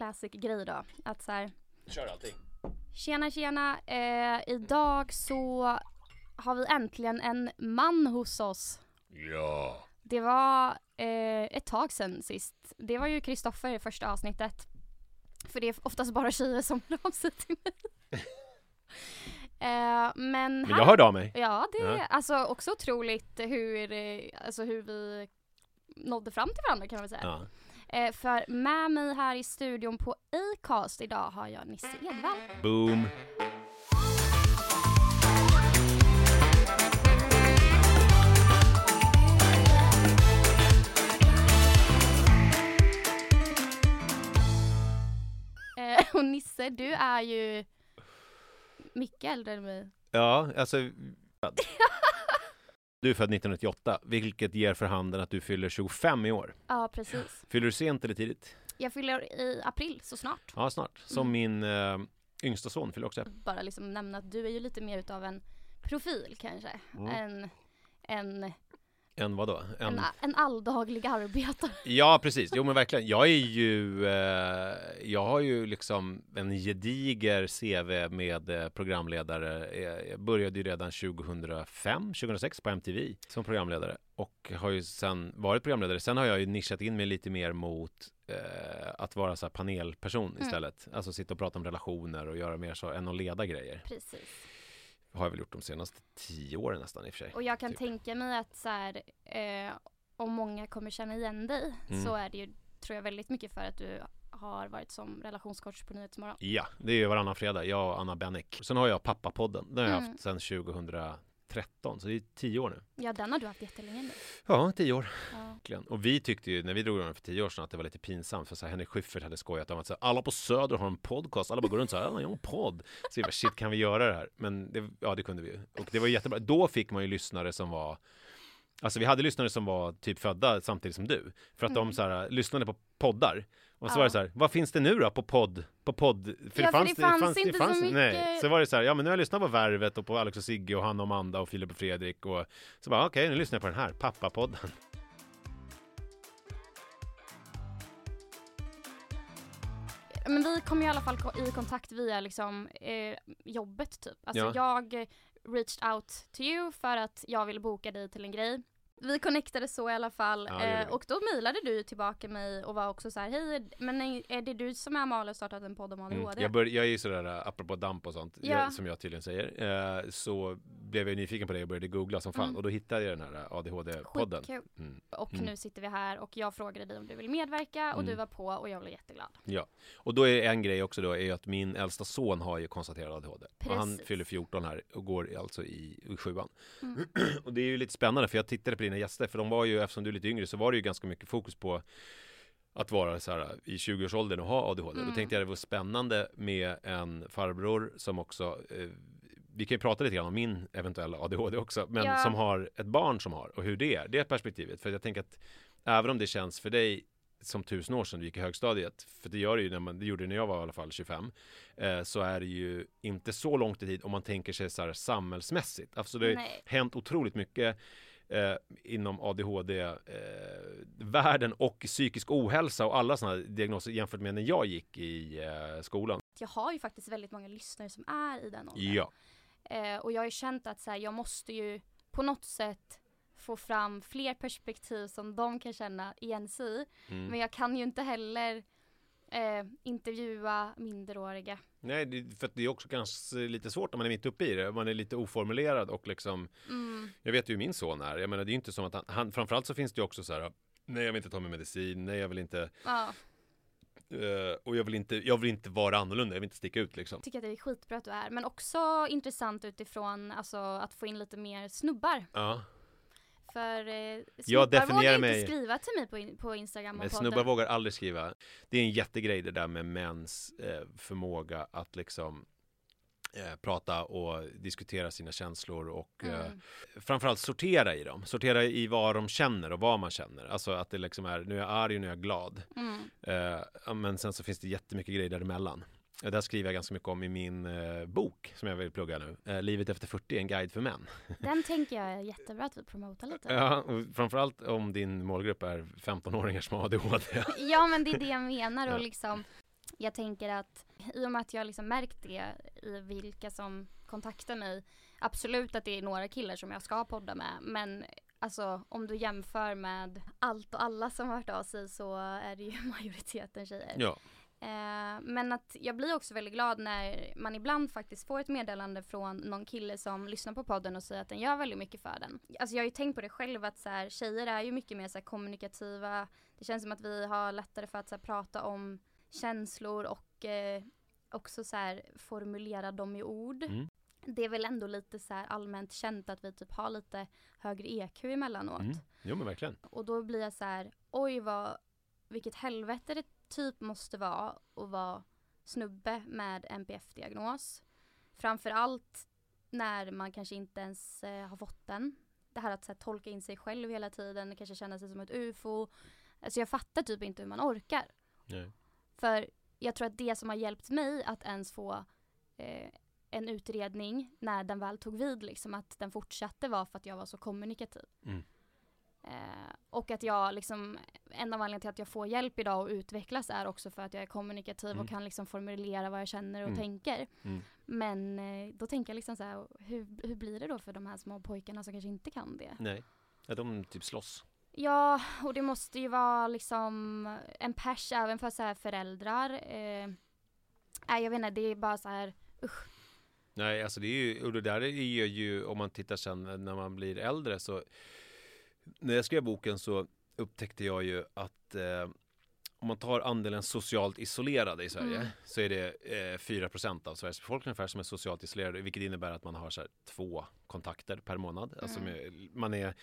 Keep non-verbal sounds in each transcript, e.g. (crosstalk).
classic grej då. Att så här, Kör allting. tjena tjena, eh, idag så har vi äntligen en man hos oss. Ja. Det var eh, ett tag sedan sist. Det var ju Kristoffer i första avsnittet. För det är oftast bara tjejer som hör av sig till mig. (laughs) eh, men Men jag hörde av mig. Ja, det är Ja. alltså också otroligt hur, eh, alltså hur vi nådde fram till varandra kan man väl säga. Ja. Eh, för med mig här i studion på Acast idag har jag Nisse Edvall. Boom. Eh, och Nisse, du är ju mycket äldre än mig. Ja, alltså. (laughs) Du är född 1998, vilket ger för handen att du fyller 25 i år. Ja, precis. Fyller du sent eller tidigt? Jag fyller i april, så snart. Ja, snart. Som Mm. min eh, yngsta son fyller också. Bara liksom nämna att du är ju lite mer utav en profil kanske. Mm. En, en, En vadå? en, En... en alldaglig arbetare. (laughs) Ja, precis. Jo, men verkligen. Jag är ju, eh, jag har ju liksom en gediger CV med eh, programledare. Eh, Jag började ju redan 2005, 2006 på MTV som programledare och har ju sen varit programledare. Sen har jag ju nischat in mig lite mer mot eh, att vara så panelperson Mm. istället. Alltså sitta och prata om relationer och göra mer så än att leda grejer. Precis. Har jag väl gjort de senaste tio åren nästan i och för sig. Och jag kan Typ. tänka mig att så här, eh, om många kommer känna igen dig Mm. så är det ju, tror jag, väldigt mycket för att du har varit som relationscoach på Nyhetsmorgon. Ja, det är ju varannan fredag, jag och Anna Bennick. Sen har jag Pappapodden, den har jag Mm. haft sedan 2013, så det är tio år nu. Ja, den har du haft jättelänge nu. Ja, tio år. Ja. Och vi tyckte ju, när vi drog igång den för tio år sedan, att det var lite pinsamt, för så här, Henrik Schyffert hade skojat om att så här, alla på Söder har en podcast, alla bara går runt så här, ja, jag har en podd. Så vi bara, shit, kan vi göra det här? Men det, ja, det kunde vi ju. Och det var jättebra. Då fick man ju lyssnare som var Alltså vi hade lyssnare som var typ födda samtidigt som du. För att de Mm. så här, lyssnade på poddar. Och så var det så här, vad finns det nu då på podd? På podd? För Ja, för det fanns inte så Nej. mycket- Så var det så här, ja men nu har jag lyssnat på Värvet och på Alex och Sigge och Hanna och Amanda och Filip och Fredrik och så bara okej, nu lyssnar jag på den här, Pappapodden. Men vi kom i alla fall i kontakt via liksom eh, jobbet typ. Alltså Ja. jag reached out to you för att jag ville boka dig till en grej. Vi connectade så i alla fall Ja, eh, och då mejlade du tillbaka mig och var också så här, hej men är- det du som är Amalia och startat en podd om Mm. ADHD? Jag, bör, jag är sådär, äh, apropå damp och sånt, Ja. jag, som jag tydligen säger, eh, så blev jag nyfiken på det och började googla som fan Mm. och då hittade jag den här äh, ADHD-podden. Mm. Och Mm. nu sitter vi här och jag frågade dig om du vill medverka och Mm. du var på och jag blev jätteglad. Och då är en grej också då, är att min äldsta son har ju konstaterad ADHD. Och han fyller 14 här och går alltså i, i sjuan. Mm. (clears throat) Och det är ju lite spännande för jag tittade på dina gäster, för de var ju, eftersom du är lite yngre, så var det ju ganska mycket fokus på att vara så här i 20-årsåldern och ha ADHD. Mm. Då tänkte jag det var spännande med en farbror som också eh, vi kan ju prata lite grann om min eventuella ADHD också, men Ja. som har ett barn som har och hur det är, det perspektivet. För jag tänker att även om det känns för dig som tusen år sedan du gick i högstadiet, för det gör det ju när man, det gjorde det när jag var i alla fall 25, eh, så är det ju inte så långt i tid om man tänker sig så här samhällsmässigt. Alltså det har hänt otroligt mycket eh, inom ADHD-världen och psykisk ohälsa och alla sådana diagnoser jämfört med när jag gick i eh, skolan. Jag har ju faktiskt väldigt många lyssnare som är i den åldern. Ja, Eh, och jag har ju känt att så här, jag måste ju på något sätt få fram fler perspektiv som de kan känna igen sig i. mm. Men jag kan ju inte heller eh, intervjua minderåriga. nej, det, för det är också kanske lite svårt när man är mitt uppe i det. Man är lite oformulerad och liksom Mm. Jag vet ju hur min son är. Jag menar, det är ju inte som att han, han framförallt så finns det ju också så här. Nej, jag vill inte ta min medicin. Nej, jag vill inte. Ja, eh, och jag vill inte. Jag vill inte vara annorlunda. Jag vill inte sticka ut liksom. tycker att det är skitbra att du är. Men också intressant utifrån alltså, att få in lite mer snubbar. Ja, För eh, snubbar Jag definierar vågar inte mig- skriva till mig på, in, på Instagram men och snubbar podden. vågar aldrig skriva. Det är en jättegrej det där med mäns eh, förmåga att liksom eh, prata och diskutera sina känslor och eh, Mm. framförallt sortera i dem. Sortera i vad de känner och vad man känner. Alltså att det liksom är, nu är jag arg och nu är jag glad. Mm. Eh, men sen så finns det jättemycket grejer däremellan. Eh, Där skriver jag ganska mycket om i min eh, bok som jag vill plugga nu. Eh, Livet efter 40, en guide för män. (laughs) Den tänker jag är jättebra att vi promotar lite. Ja, och framförallt om din målgrupp är 15-åringar som har ADHD. (laughs) Ja men det är det jag menar Ja. och liksom Jag tänker att i och med att jag liksom märkt det i vilka som kontaktar mig, absolut att det är några killar som jag ska podda med, men alltså om du jämför med allt och alla som har hört av sig så är det ju (laughs) majoriteten tjejer. Ja. Eh, men att jag blir också väldigt glad när man ibland faktiskt får ett meddelande från någon kille som lyssnar på podden och säger att den gör väldigt mycket för den. Alltså jag har ju tänkt på det själv att så här, tjejer är ju mycket mer så här, kommunikativa. Det känns som att vi har lättare för att så här, prata om känslor och eh, också så här, formulera dem i ord. Mm. Det är väl ändå lite så här allmänt känt att vi typ har lite högre EQ emellanåt. Mm. Jo men verkligen. Och då blir jag så här, oj vad, vilket helvete det typ måste vara att vara snubbe med NPF-diagnos. Framförallt när man kanske inte ens eh, har fått den. Det här att här, tolka in sig själv hela tiden, kanske känna sig som ett ufo. Alltså jag fattar typ inte hur man orkar. Nej. För jag tror att det som har hjälpt mig att ens få eh, en utredning när den väl tog vid, liksom att den fortsatte var för att jag var så kommunikativ. Mm. Eh, och att jag liksom, en av anledningarna till att jag får hjälp idag och utvecklas är också för att jag är kommunikativ Mm. och kan liksom formulera vad jag känner och Mm. tänker. Mm. Men eh, då tänker jag liksom så här, hur, hur blir det då för de här små pojkarna som kanske inte kan det? Nej. Ja, de typ slåss. Ja, och det måste ju vara liksom en pers även för så här föräldrar. Eh, jag vet inte, det är bara så här, usch. Nej, alltså det är ju, och det där är ju, om man tittar sen när man blir äldre så När jag skrev boken så upptäckte jag ju att eh, om man tar andelen socialt isolerade i Sverige Mm. så är det eh, 4% av Sveriges befolkning ungefär som är socialt isolerade vilket innebär att man har så här, två kontakter per månad. Alltså Mm. med, man är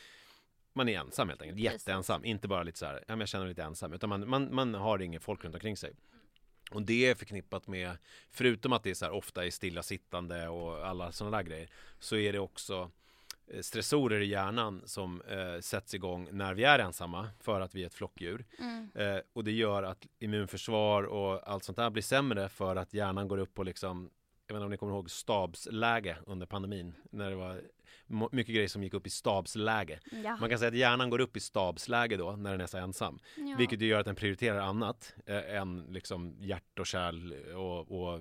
man är ensam helt enkelt, Precis. jätteensam, inte bara lite så här, ja, jag känner mig lite ensam, utan man, man, man har ingen folk runt omkring sig. Och det är förknippat med, förutom att det är så här ofta är stillasittande och alla sådana där grejer, så är det också stressorer i hjärnan som eh, sätts igång när vi är ensamma för att vi är ett flockdjur. Mm. Eh, och det gör att immunförsvar och allt sånt där blir sämre för att hjärnan går upp på liksom jag vet inte om ni kommer ihåg stabsläge under pandemin när det var mycket grejer som gick upp i stabsläge. Ja. Man kan säga att hjärnan går upp i stabsläge då när den är så ensam. ja. Vilket gör att den prioriterar annat eh, än liksom hjärt och kärl och, och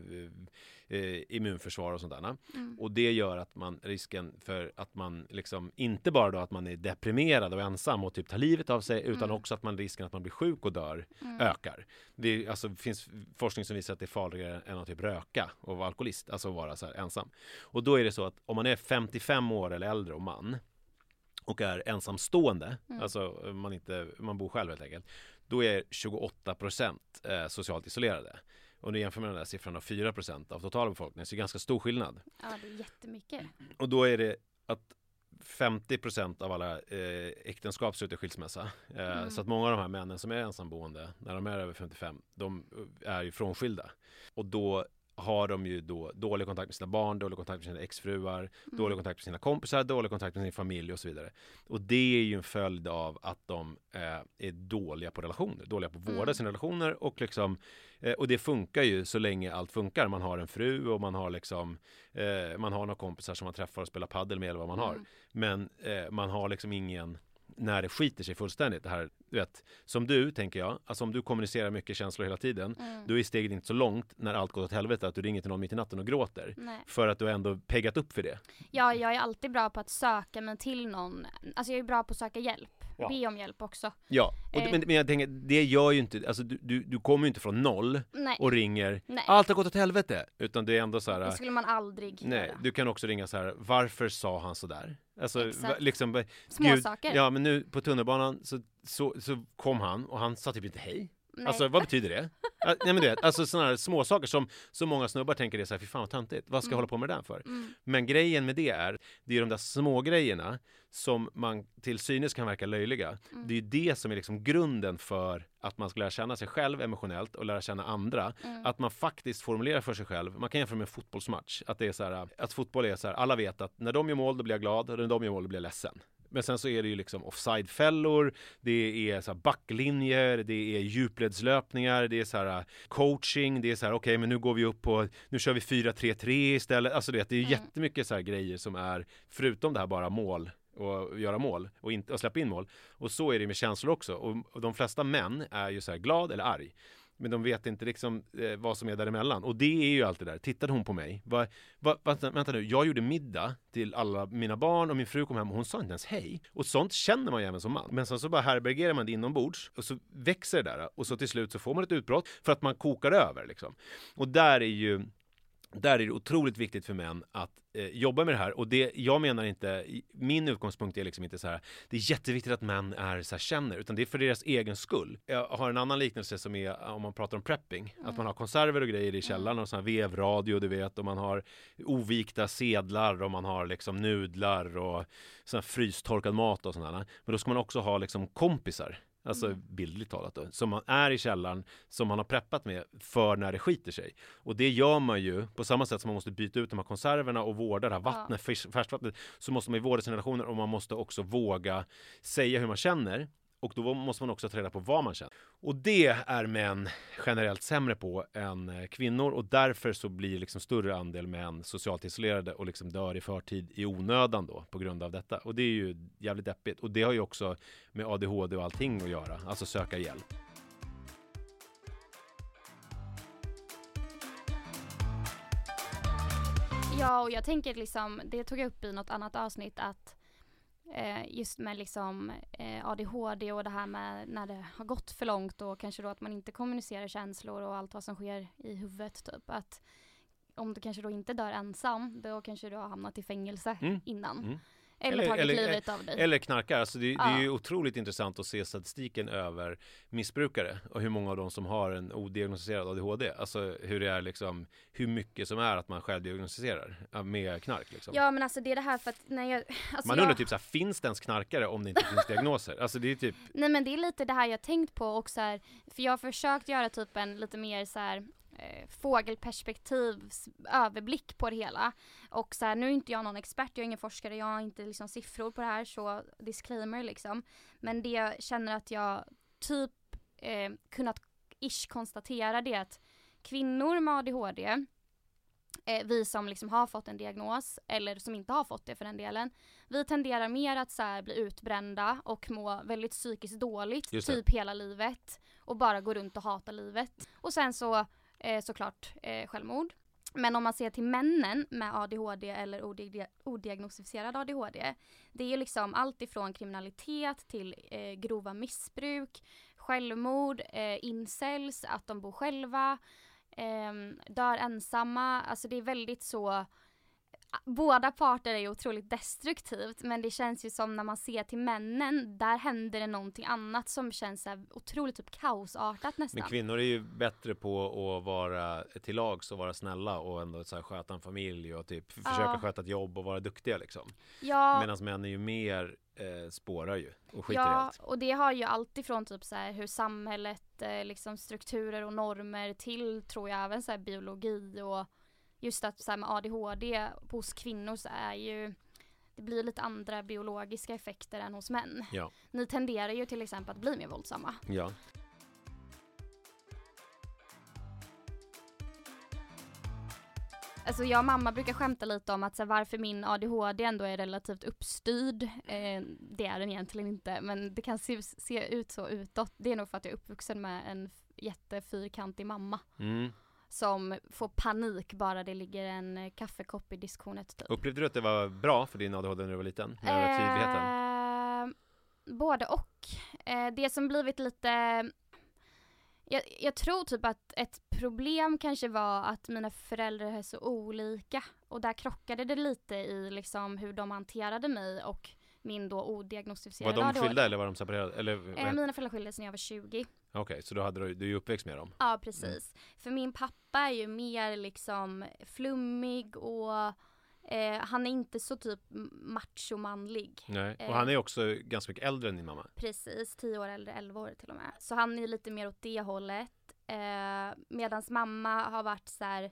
eh, immunförsvar och där. Mm. Och det gör att man risken för att man liksom inte bara då att man är deprimerad och ensam och typ tar livet av sig utan Mm. också att man risken att man blir sjuk och dör Mm. ökar. Det alltså, finns forskning som visar att det är farligare än att typ röka och vara alkoholist, alltså vara så här ensam. Och då är det så att om man är 55 år eller äldre och man och är ensamstående, Mm. alltså man, inte, man bor själv helt enkelt, då är 28 procent eh, socialt isolerade. Och nu jämför med den där siffran av 4 procent av totala befolkningen, så det är ganska stor skillnad. ja, det är jättemycket. Och då är det att 50 procent av alla eh, äktenskap slutar i skilsmässa. Eh, Mm. Så att många av de här männen som är ensamboende, när de är över 55, de är ju frånskilda. Och då har de ju då dålig kontakt med sina barn, dålig kontakt med sina exfruar, Mm. dålig kontakt med sina kompisar, dålig kontakt med sin familj och så vidare. Och det är ju en följd av att de eh, är dåliga på relationer, dåliga på att vårda Mm. sina relationer och liksom eh, och det funkar ju så länge allt funkar. Man har en fru och man har liksom eh, man har några kompisar som man träffar och spelar paddel med eller vad man har. Mm. Men eh, man har liksom ingen när det skiter sig fullständigt. Det här, du vet, som du tänker jag, alltså om du kommunicerar mycket känslor hela tiden, Mm. då är steget inte så långt när allt går åt helvete att du ringer till någon mitt i natten och gråter. Nej. För att du har ändå peggat upp för det. Ja, jag är alltid bra på att söka mig till någon. Alltså jag är bra på att söka hjälp. Ja. Be om hjälp också. Ja, och, Eh. men, men jag tänker, det gör ju inte, alltså du, du, du kommer ju inte från noll Nej, och ringer nej. allt har gått åt helvete. Utan det är ändå så här, det skulle man aldrig nej, göra. du kan också ringa så här, varför sa han så där? Alltså, Exakt. liksom, Små Gud, saker. ja men nu på tunnelbanan så, så, så kom han och han sa typ inte hej. Nej. Alltså vad betyder det? Nej men du vet, alltså sådana här små saker som så många snubbar tänker det är så här, fy fan vad töntigt, vad ska jag Mm. hålla på med det där för? Mm. Men grejen med det är, det är de där små grejerna som man till synes kan verka löjliga. Mm. Det är ju det som är liksom grunden för att man ska lära känna sig själv emotionellt och lära känna andra. Mm. Att man faktiskt formulerar för sig själv. Man kan jämföra med en fotbollsmatch. Att det är så här, att fotboll är så här, alla vet att när de gör mål då blir jag glad och när de gör mål då blir jag ledsen. Men sen så är det ju liksom offside-fällor, det är så backlinjer, det är djupledslöpningar, det är så här coaching, det är så här okej men nu går vi upp på, nu kör vi 4-3-3 istället. Alltså det, det är Mm. jättemycket så här grejer som är, förutom det här bara mål och göra mål och, inte, och släppa in mål. Och så är det med känslor också. Och, och de flesta män är ju så här glad eller arg. Men de vet inte liksom eh, vad som är däremellan. Och det är ju allt det där. Tittade hon på mig? Va, va, vänta, vänta nu, jag gjorde middag till alla mina barn och min fru kom hem och hon sa inte ens hej. Och sånt känner man ju även som man. Men sen så bara härbärgerar man det inombords och så växer det där och så till slut så får man ett utbrott för att man kokar över liksom. Och där är ju där är det otroligt viktigt för män att eh, jobba med det här och det, jag menar inte, min utgångspunkt är liksom inte så här, det är jätteviktigt att män är så här, känner, utan det är för deras egen skull. Jag har en annan liknelse som är om man pratar om prepping, mm. att man har konserver och grejer i källaren och sån här vevradio, du vet, och man har ovikta sedlar och man har liksom nudlar och sån här frystorkad mat och sådana. Men då ska man också ha liksom kompisar Alltså mm. bildligt talat då, som man är i källaren, som man har preppat med för när det skiter sig. Och det gör man ju på samma sätt som man måste byta ut de här konserverna och vårda det här vattnet, ja. färskvattnet, så måste man ju vårda sina relationer och man måste också våga säga hur man känner och då måste man också ta reda på vad man känner. Och det är män generellt sämre på än eh, kvinnor och därför så blir liksom större andel män socialt isolerade och liksom dör i förtid i onödan då på grund av detta. Och det är ju jävligt deppigt. Och det har ju också med ADHD och allting att göra, alltså söka hjälp. Ja, och jag tänker liksom, det tog jag upp i något annat avsnitt att Eh, just med liksom eh, ADHD och det här med när det har gått för långt och kanske då att man inte kommunicerar känslor och allt vad som sker i huvudet typ. Att om du kanske då inte dör ensam, då kanske du har hamnat i fängelse mm. innan. Mm. Eller, eller tagit eller, livet av dig. Eller knarkar. Alltså det, ja. det, är ju otroligt intressant att se statistiken över missbrukare och hur många av dem som har en odiagnostiserad ADHD. Alltså hur det är liksom, hur mycket som är att man själv diagnostiserar med knark. Liksom. Ja men alltså det är det här för att när jag... Alltså man undrar jag... typ såhär, finns det ens knarkare om det inte finns diagnoser? Alltså det är typ... Nej men det är lite det här jag tänkt på och så här, för jag har försökt göra typ en lite mer så här eh, fågelperspektivs överblick på det hela. Och så här, nu är inte jag någon expert, jag är ingen forskare, jag har inte liksom siffror på det här så disclaimer liksom. Men det jag känner att jag typ eh, kunnat ish konstatera det att kvinnor med ADHD eh, vi som liksom har fått en diagnos, eller som inte har fått det för den delen, vi tenderar mer att så bli utbrända och må väldigt psykiskt dåligt typ hela livet och bara gå runt och hata livet. Och sen så eh, såklart eh, självmord. Men om man ser till männen med ADHD eller odiagnostiserad ADHD. Det är liksom allt ifrån kriminalitet till eh, grova missbruk, självmord, eh, incels, att de bor själva, eh, dör ensamma. Alltså det är väldigt så båda parter är ju otroligt destruktivt men det känns ju som när man ser till männen, där händer det någonting annat som känns så otroligt typ kaosartat nästan. Men kvinnor är ju bättre på att vara till lags och vara snälla och ändå så här, sköta en familj och typ försöka ja. sköta ett jobb och vara duktiga liksom. Ja. Medan män är ju mer eh, spårar ju och skiter ja, i allt. Ja, och det har ju alltifrån typ så här hur samhället, eh, liksom strukturer och normer till tror jag även så här biologi och just att så här med ADHD hos kvinnor så är ju det blir lite andra biologiska effekter än hos män. Ja. Ni tenderar ju till exempel att bli mer våldsamma. Ja. Alltså jag och mamma brukar skämta lite om att så här, varför min ADHD ändå är relativt uppstyrd. Eh, det är den egentligen inte men det kan se, se, ut så utåt. Det är nog för att jag är uppvuxen med en jättefyrkantig mamma. Mm som får panik bara det ligger en eh, kaffekopp i diskhornet. Typ. Upplevde du att det var bra för din ADHD när du var liten? Med eh, tydligheten? Både och. Eh, det som blivit lite jag, jag, tror typ att ett problem kanske var att mina föräldrar är så olika och där krockade det lite i liksom hur de hanterade mig och min då odiagnostiserade Var de skilda eller var de separerade? Eller, eh, mina föräldrar skildes när jag var 20. Okej, okay, så då hade du, du är uppväxt med dem? Ja, precis. Mm. För min pappa är ju mer liksom flummig och eh, han är inte så typ machomanlig. Nej, och eh, han är också ganska mycket äldre än din mamma. Precis, 10 år äldre, 11 år till och med. Så han är lite mer åt det hållet. Eh, medans mamma har varit så här,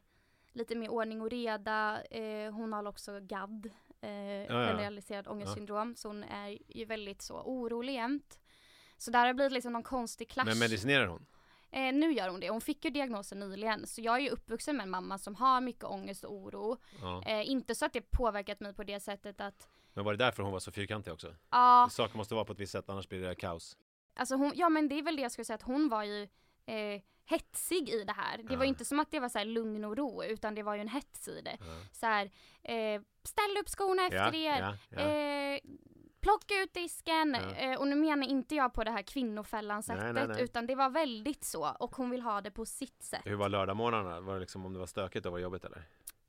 lite mer ordning och reda. Eh, hon har också GAD, eh, ja, generaliserad ångestsyndrom. Ja. Så hon är ju väldigt så orolig jämt. Så där har det blivit liksom någon konstig clash. Men medicinerar hon? Eh, nu gör hon det. Hon fick ju diagnosen nyligen. Så jag är ju uppvuxen med en mamma som har mycket ångest och oro. Ja. Eh, inte så att det påverkat mig på det sättet att Men var det därför hon var så fyrkantig också? Ja. Saker måste vara på ett visst sätt annars blir det kaos. Alltså hon, ja men det är väl det jag skulle säga att hon var ju eh, hetsig i det här. Det Ja. var inte som att det var så här lugn och ro utan det var ju en hets i det. Ja. Så här, eh, ställ upp skorna efter Ja, er. Eh, plocka ut disken. Ja. Eh, och nu menar inte jag på det här kvinnofällan Nej, nej, sättet nej. utan det var väldigt så och hon vill ha det på sitt sätt. Hur var lördagmorgnarna? Var det liksom om det var stökigt och var jobbigt eller?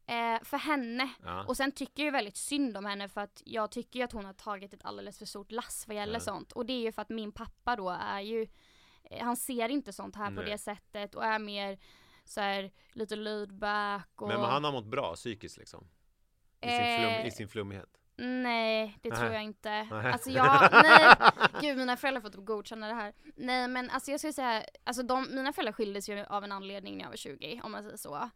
Eh, för henne. Ja. Och sen tycker jag väldigt synd om henne för att jag tycker att hon har tagit ett alldeles för stort lass vad gäller Ja. sånt. Och det är ju för att min pappa då är ju, eh, han ser inte sånt här på Nej. det sättet och är mer så här lite laid back och... Men han har mått bra psykiskt liksom? I sin, Eh, flum, i sin flummighet? Nej, det tror Nähä. jag inte. Nähä. Alltså jag, (laughs) nej, gud mina föräldrar får typ godkänna det här. Nej men alltså jag skulle säga, alltså de, mina föräldrar skildes ju av en anledning när jag var 20 om man säger så.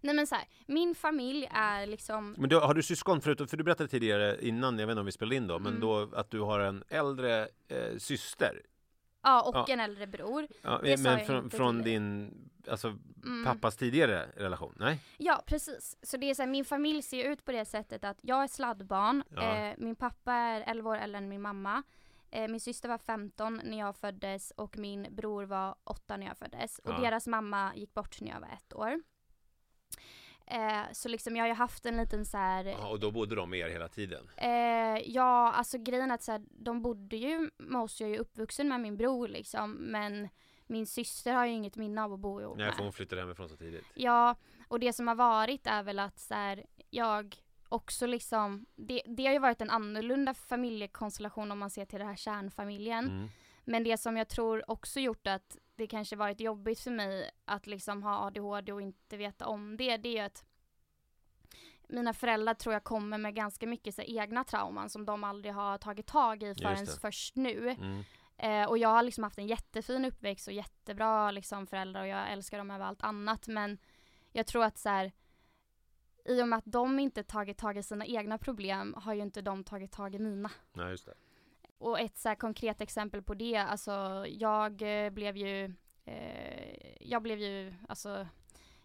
Nej men så här, min familj är liksom, Men då, har du syskon förutom, för du berättade tidigare innan, jag vet inte om vi spelade in då, men Mm. då att du har en äldre eh, syster. Ja och Ja. en äldre bror. Ja, men från, från din, alltså Mm. pappas tidigare relation? Nej? Ja precis, så det är så här, min familj ser ut på det sättet att jag är sladdbarn, Ja. eh, min pappa är 11 år äldre än min mamma. Eh, min syster var 15 när jag föddes och min bror var 8 när jag föddes. Och deras mamma gick bort när jag var ett år. Eh, så liksom jag har ju haft en liten så här, Ja, och då bodde de med er hela tiden? eh, ja alltså grejen är att så här, de bodde ju med oss, jag är ju uppvuxen med min bror liksom, men min syster har ju inget minne av att bo ihop Nej, med. för hon flyttade hemifrån så tidigt. Ja, och det som har varit är väl att så här, jag också liksom, det, det har ju varit en annorlunda familjekonstellation om man ser till den här kärnfamiljen. Mm. Men det som jag tror också gjort att det kanske varit jobbigt för mig att liksom ha ADHD och inte veta om det, det är att mina föräldrar tror jag kommer med ganska mycket så egna trauman som de aldrig har tagit tag i förrän först nu. Mm. Eh, och jag har liksom haft en jättefin uppväxt och jättebra liksom, föräldrar och jag älskar dem över allt annat. Men jag tror att så här, i och med att de inte tagit tag i sina egna problem har ju inte de tagit tag i mina. Nej, just det. Och ett så här konkret exempel på det, alltså jag eh, blev ju, eh, jag blev ju, alltså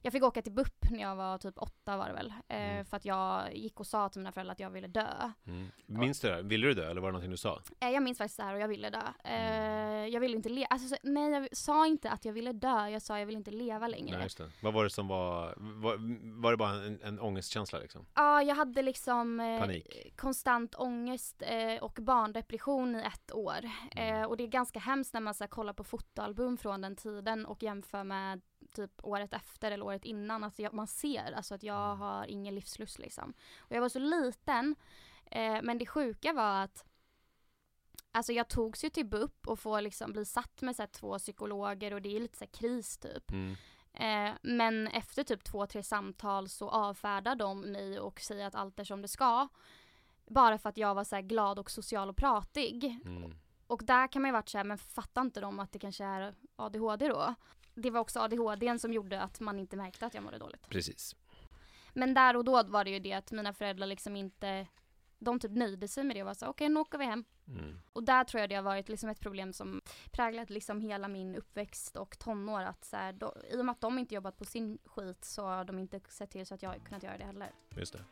jag fick åka till BUP när jag var typ åtta var det väl. Eh, Mm. För att jag gick och sa till mina föräldrar att jag ville dö. Mm. Minns du det? Ville du dö eller var det någonting du sa? Eh, jag minns faktiskt det här och jag ville dö. Mm. Eh, jag ville inte leva, alltså, så- nej jag sa inte att jag ville dö, jag sa jag vill inte leva längre. Nej, just det. Vad var det som var, var, var det bara en, en ångestkänsla liksom? Ja, jag hade liksom eh, Panik. konstant ångest och barndepression i ett år. Mm. Och det är ganska hemskt när man så här, kollar på fotoalbum från den tiden och jämför med typ året efter eller året innan. Alltså jag, man ser alltså att jag Mm. har ingen livslust liksom. Och jag var så liten, eh, men det sjuka var att Alltså jag togs ju till BUP och får liksom bli satt med så två psykologer och det är lite så kris typ. Mm. Eh, men efter typ två, tre samtal så avfärdar de mig och säger att allt är som det ska. Bara för att jag var så glad och social och pratig. Mm. Och där kan man ju varit så här, men fattar inte de att det kanske är ADHD då? Det var också ADHD som gjorde att man inte märkte att jag mådde dåligt. Precis. Men där och då var det ju det att mina föräldrar liksom inte, de typ nöjde sig med det och var så okej nu åker vi hem. Mm. Och där tror jag det har varit liksom ett problem som präglat liksom hela min uppväxt och tonår. Att så här, då, I och med att de inte jobbat på sin skit så har de inte sett till så att jag kunnat göra det heller. Just det.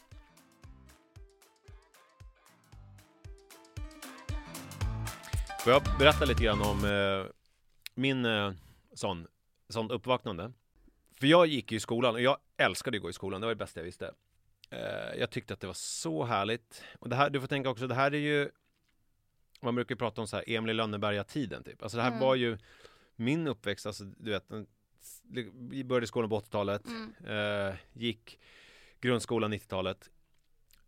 Får jag berätta lite grann om eh, min eh, sån, sån uppvaknande? För jag gick ju i skolan och jag älskade att gå i skolan, det var det bästa jag visste. Eh, jag tyckte att det var så härligt. Och det här, du får tänka också, det här är ju man brukar ju prata om så här Emil i Lönneberga-tiden typ. Alltså det här Mm. var ju min uppväxt, alltså du vet, vi började skolan på 80-talet, Mm. eh, gick grundskolan 90-talet.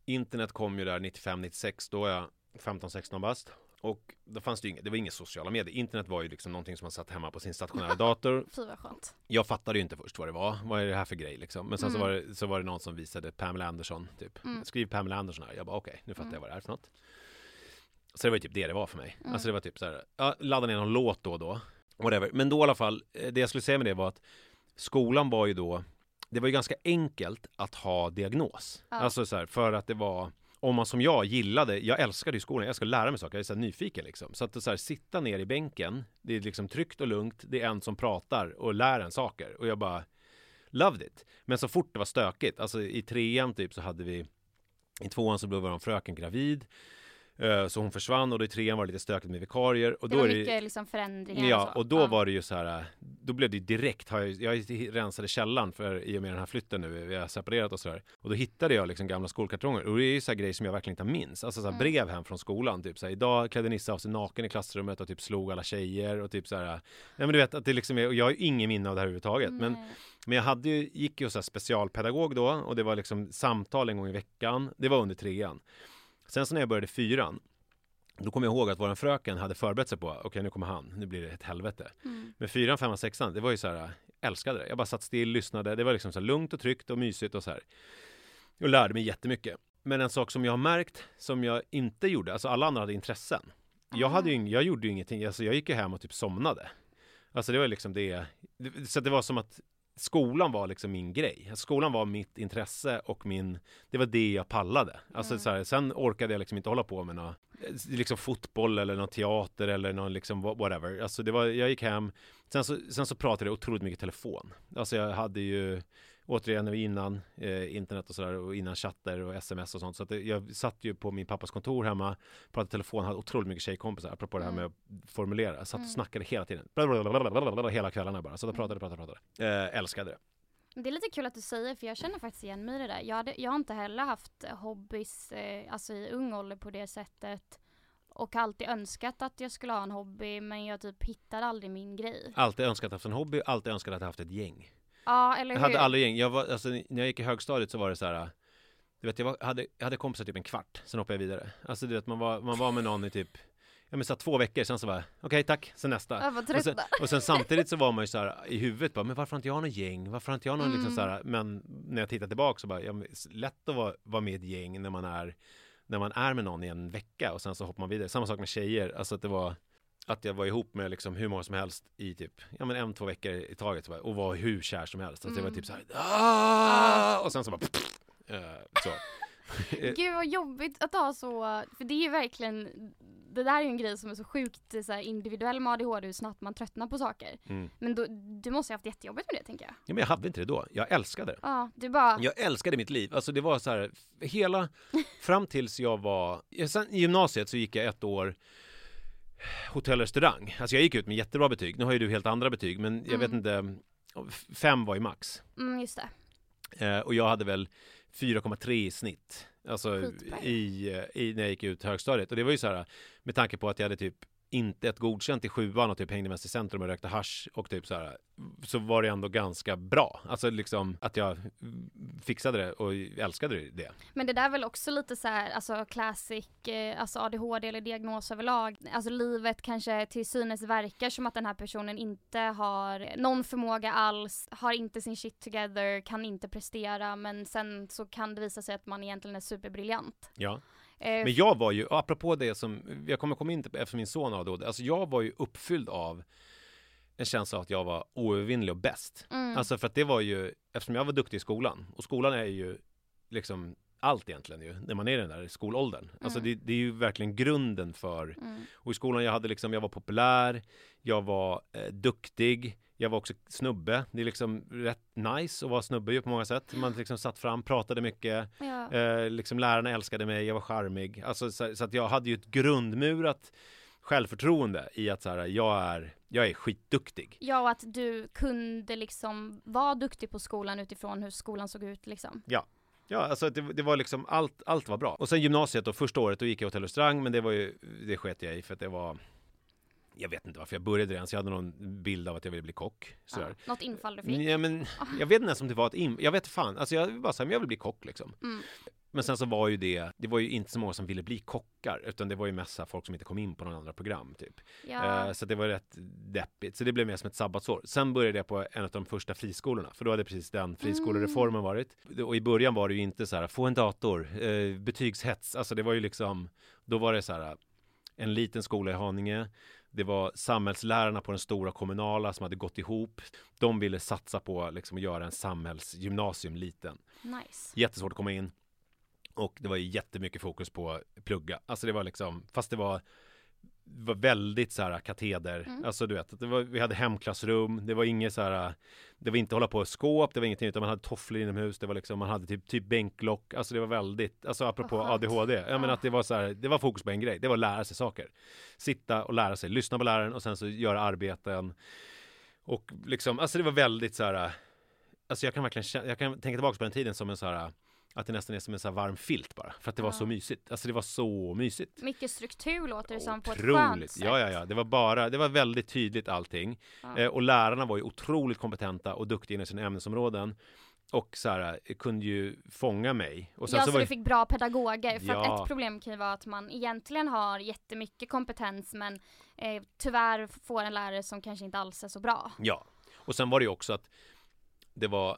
Internet kom ju där 95-96, då var jag 15-16 bast. Och då fanns det ju inget, det var inga sociala medier. Internet var ju liksom någonting som man satt hemma på sin stationära dator. (laughs) Fy vad skönt. Jag fattade ju inte först vad det var. Vad är det här för grej liksom? Men sen så, Mm. var det, så var det någon som visade Pamela Anderson, typ. Mm. Skriv Pamela Anderson här. Jag bara okej, nu fattar Mm. jag vad det är för något. Så det var ju typ det det var för mig. Mm. Alltså det var typ så här, ja, ladda ner någon låt då och då. Whatever. Men då i alla fall, eh, det jag skulle säga med det var att skolan var ju då, det var ju ganska enkelt att ha diagnos. Ja. Alltså så här, för att det var om man som jag gillade, jag älskade ju skolan, jag ska lära mig saker, jag är så här nyfiken liksom. Så att så här, sitta ner i bänken, det är liksom tryggt och lugnt, det är en som pratar och lär en saker. Och jag bara loved it. Men så fort det var stökigt, alltså i trean typ så hade vi, i tvåan så blev vår fröken gravid. Eh, Så hon försvann och då i trean var det lite stökigt med vikarier. Och Det då var är det, mycket liksom förändringar Ja, och så. och då var det ju så här, då blev det ju direkt, har jag, jag rensade källaren för i och med den här flytten nu, vi har separerat och så där. Och då hittade jag liksom gamla skolkartonger och det är ju så här grejer som jag verkligen inte minns. Alltså så här Mm. brev hem från skolan, typ så här, idag klädde Nisse av sig naken i klassrummet och typ slog alla tjejer och typ så här. Nej men du vet att det liksom är, och jag har ju ingen minne av det här överhuvudtaget. Men, men jag hade ju, gick ju så här specialpedagog då och det var liksom samtal en gång i veckan. Det var under trean. Sen så när jag började fyran då kommer jag ihåg att våran fröken hade förberett sig på, okej nu kommer han, nu blir det ett helvete. Mm. Men fyran, femman, sexan, det var ju så här, älskade det. Jag bara satt still, lyssnade, det var liksom så här lugnt och tryggt och mysigt och så här. Och lärde mig jättemycket. Men en sak som jag har märkt, som jag inte gjorde, alltså alla andra hade intressen. Jag, hade ju, ing- jag gjorde ju ingenting, alltså jag gick ju hem och typ somnade. Alltså det var liksom det, så det var som att skolan var liksom min grej. Skolan var mitt intresse och min, det var det jag pallade. Alltså Mm. så här, sen orkade jag liksom inte hålla på med något, liksom fotboll eller någon teater eller någon liksom wha- whatever. Alltså det var, jag gick hem, sen så, sen så pratade jag otroligt mycket telefon. Alltså jag hade ju återigen innan eh, internet och sådär och innan chatter och sms och sånt. Så att det, jag satt ju på min pappas kontor hemma, pratade telefon, hade otroligt mycket tjejkompisar apropå det här med Mm. att formulera. Jag satt och Mm. snackade hela tiden. Blablabla, hela kvällarna bara. Satt och pratade, pratade, pratade. Eh, älskade det. Det är lite kul att du säger för jag känner faktiskt igen mig i det där. Jag, hade, jag har inte heller haft hobbys eh, alltså i ung ålder på det sättet. Och alltid önskat att jag skulle ha en hobby men jag typ hittade aldrig min grej. Alltid önskat att haft en hobby, alltid önskat att ha haft ett gäng. Ja eller Jag hur? hade aldrig gäng. Jag var, alltså, när jag gick i högstadiet så var det så här. Du vet, jag, var, hade, jag hade kompisar typ en kvart, sen hoppade jag vidare. Alltså du vet, man var, man var med någon i typ, ja men så två veckor, sen så var okej tack, sen nästa. Jag Och sen, och sen samtidigt så var man ju så här i huvudet bara, men varför har inte jag någon gäng? Varför har inte jag någon liksom Mm. så här, men när jag tittar tillbaka så bara, ja, lätt att vara, vara med i ett gäng när man är när man är med någon i en vecka och sen så hoppar man vidare. Samma sak med tjejer, alltså att det var att jag var ihop med liksom hur många som helst i typ, ja men en, två veckor i taget bara, och var hur kär som helst. Alltså det var Mm. typ så här, "Ah!" och sen så bara, eh, så. (laughs) Gud vad jobbigt att ha så, för det är ju verkligen, det där är ju en grej som är så sjukt så här, individuell med ADHD hur snabbt man tröttnar på saker. Mm. Men då, du måste ha haft jättejobbigt med det tänker jag. Ja, men jag hade inte det då. Jag älskade det. Ja, du bara, Jag älskade mitt liv. Alltså det var så här, hela, fram tills jag var, sen i gymnasiet så gick jag ett år hotell och restaurang. Alltså jag gick ut med jättebra betyg. Nu har ju du helt andra betyg, men jag vet Mm. inte, f- fem var ju max. mm, just det. Eh, och jag hade väl 4,3 i snitt. Alltså i, eh, i, när jag gick ut högstadiet. Och det var ju så här, med tanke på att jag hade typ inte ett godkänt i sjuan och typ hängde mest i centrum och rökte hasch och typ så här så var det ändå ganska bra. Alltså liksom att jag fixade det och älskade det. Men det där är väl också lite så här, alltså classic, eh, alltså ADHD eller diagnos överlag. Alltså livet kanske till synes verkar som att den här personen inte har någon förmåga alls, har inte sin shit together, kan inte prestera, men sen så kan det visa sig att man egentligen är superbriljant. Ja. Eh, Men jag var ju, apropå det som, jag kommer komma in till efter min son ADHD, alltså jag var ju uppfylld av en känsla av att jag var oövervinnlig och bäst. mm, Alltså för att det var ju, eftersom jag var duktig i skolan, och skolan är ju liksom allt egentligen ju, när man är i den där skolåldern. Alltså Mm. det, det är ju verkligen grunden för, mm, och i skolan jag hade liksom, jag var populär, jag var eh, duktig, jag var också snubbe. Det är liksom rätt nice att vara snubbe ju på många sätt. Man liksom satt fram, pratade mycket, ja. Eh, liksom lärarna älskade mig, jag var charmig. Alltså, så, så att jag hade ju ett grundmurat självförtroende i att så här, jag, är, jag är skitduktig. ja, och att du kunde liksom vara duktig på skolan utifrån hur skolan såg ut liksom. Ja, alltså det, det var liksom allt, allt var bra. Och sen gymnasiet och första året då gick jag hotell och restaurang, men det var ju, det sket jag i för att det var jag vet inte varför jag började så jag hade någon bild av att jag ville bli kock. Ja, något infall du fick. Ja, men, jag vet inte ens om det var ett in... Jag vet fan. Alltså jag bara såhär, men jag vill bli kock liksom. Mm. Men sen så var ju det, det var ju inte så många som ville bli kockar, utan det var ju mest så här folk som inte kom in på några andra program typ. Ja, Eh, så det var rätt deppigt, så det blev mer som ett sabbatsår. Sen började jag på en av de första friskolorna, för då hade precis den friskolereformen varit. Och i början var det ju inte så här, få en dator, eh, betygshets, alltså det var ju liksom, då var det så här, en liten skola i Haninge, det var samhällslärarna på den stora kommunala som hade gått ihop. De ville satsa på liksom, att göra en samhällsgymnasium liten. nice. Jättesvårt att komma in. Och det var jättemycket fokus på plugga. Alltså det var liksom, fast det var var väldigt så här kateder, Mm. alltså du vet, det var, vi hade hemklassrum, det var inget så här, det var inte hålla på skåp, det var ingenting, utan man hade tofflor inomhus, det var liksom, man hade typ, typ bänklock, alltså det var väldigt, alltså apropå skönt. ADHD, jag Ja. att det var så här, det var fokus på en grej, det var att lära sig saker. Sitta och lära sig, lyssna på läraren och sen så göra arbeten. Och liksom, alltså det var väldigt så här, alltså jag kan verkligen känna, jag kan tänka tillbaka på den tiden som en så här, att det nästan är som en så här varm filt bara, för att det var Ja. så mysigt, alltså det var så mysigt. Mycket struktur låter det som på ett skönt sätt. Ja, ja, ja. Det var bara, det var väldigt tydligt allting. Ja. Eh, och lärarna var ju otroligt kompetenta och duktiga inom sina ämnesområden. Och så här, eh, kunde ju fånga mig. Och sen ja, så så du fick bra pedagoger. För att Ja. ett problem kan ju vara att man egentligen har jättemycket kompetens men eh, tyvärr får en lärare som kanske inte alls är så bra. Ja. Och sen var det ju också att det var,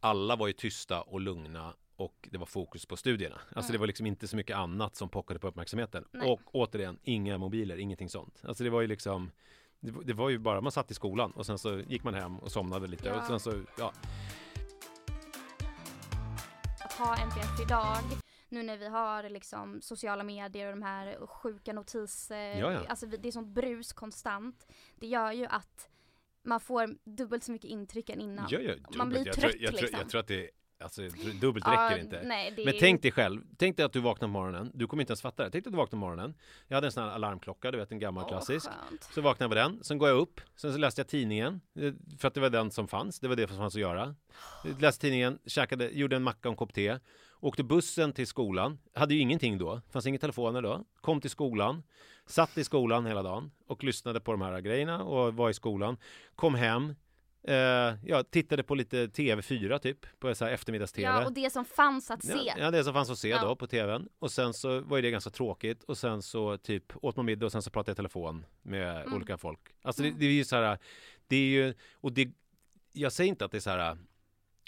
alla var ju tysta och lugna och det var fokus på studierna. Alltså Mm. det var liksom inte så mycket annat som pockade på uppmärksamheten. Nej. Och återigen, inga mobiler, ingenting sånt. Alltså det var ju liksom det det var ju bara, man satt i skolan och sen så gick man hem och somnade lite Ja. och sen så, ja, Att ha NPF idag nu när vi har liksom sociala medier och de här sjuka notiser, Ja, ja. alltså det är sånt brus konstant. Det gör ju att man får dubbelt så mycket intryck än innan. Ja, ja, Man blir dubbelt. jag, trött, tror, jag, tror, liksom. jag tror att det Alltså dubbelt räcker Ja, inte. Nej, Men tänk dig själv, tänk dig att du vaknar på morgonen, du kommer inte ens fatta det. Tänk dig att du vaknar på morgonen. Jag hade en sån här alarmklocka, du vet en gammal Åh, klassisk. skönt. Så vaknade jag med den, sen går jag upp, sen så läste jag tidningen, eh, för att det var den som fanns, det var det som fanns att göra. Jag Läste tidningen, käkade, gjorde en macka och en kopp te, åkte bussen till skolan, hade ju ingenting då, fanns inga telefoner då, kom till skolan, satt i skolan hela dagen och lyssnade på de här grejerna och var i skolan, kom hem, eh, ja, tittade på lite TV4 typ, på så här eftermiddags-TV. Ja, och det som fanns att Ja, se. ja, det som fanns att se Ja. då på tvn. Och sen så var ju det ganska tråkigt. Och sen så typ åt man middag och sen så pratade jag i telefon med Mm. olika folk. Alltså Mm. det, det är ju så här, det är ju, och det, jag säger inte att det är så här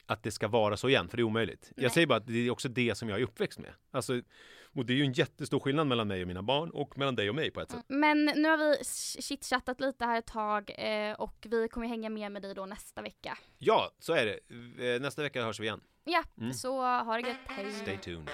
att det ska vara så igen, för det är omöjligt. Nej. Jag säger bara att det är också det som jag är uppväxt med. Alltså, och det är ju en jättestor skillnad mellan mig och mina barn och mellan dig och mig på ett sätt. Men nu har vi chitchattat lite här ett tag eh, och vi kommer hänga med med dig då nästa vecka. Ja, så är det. Eh, Nästa vecka hörs vi igen. Ja, Mm. så ha det gött, hej! Stay tuned.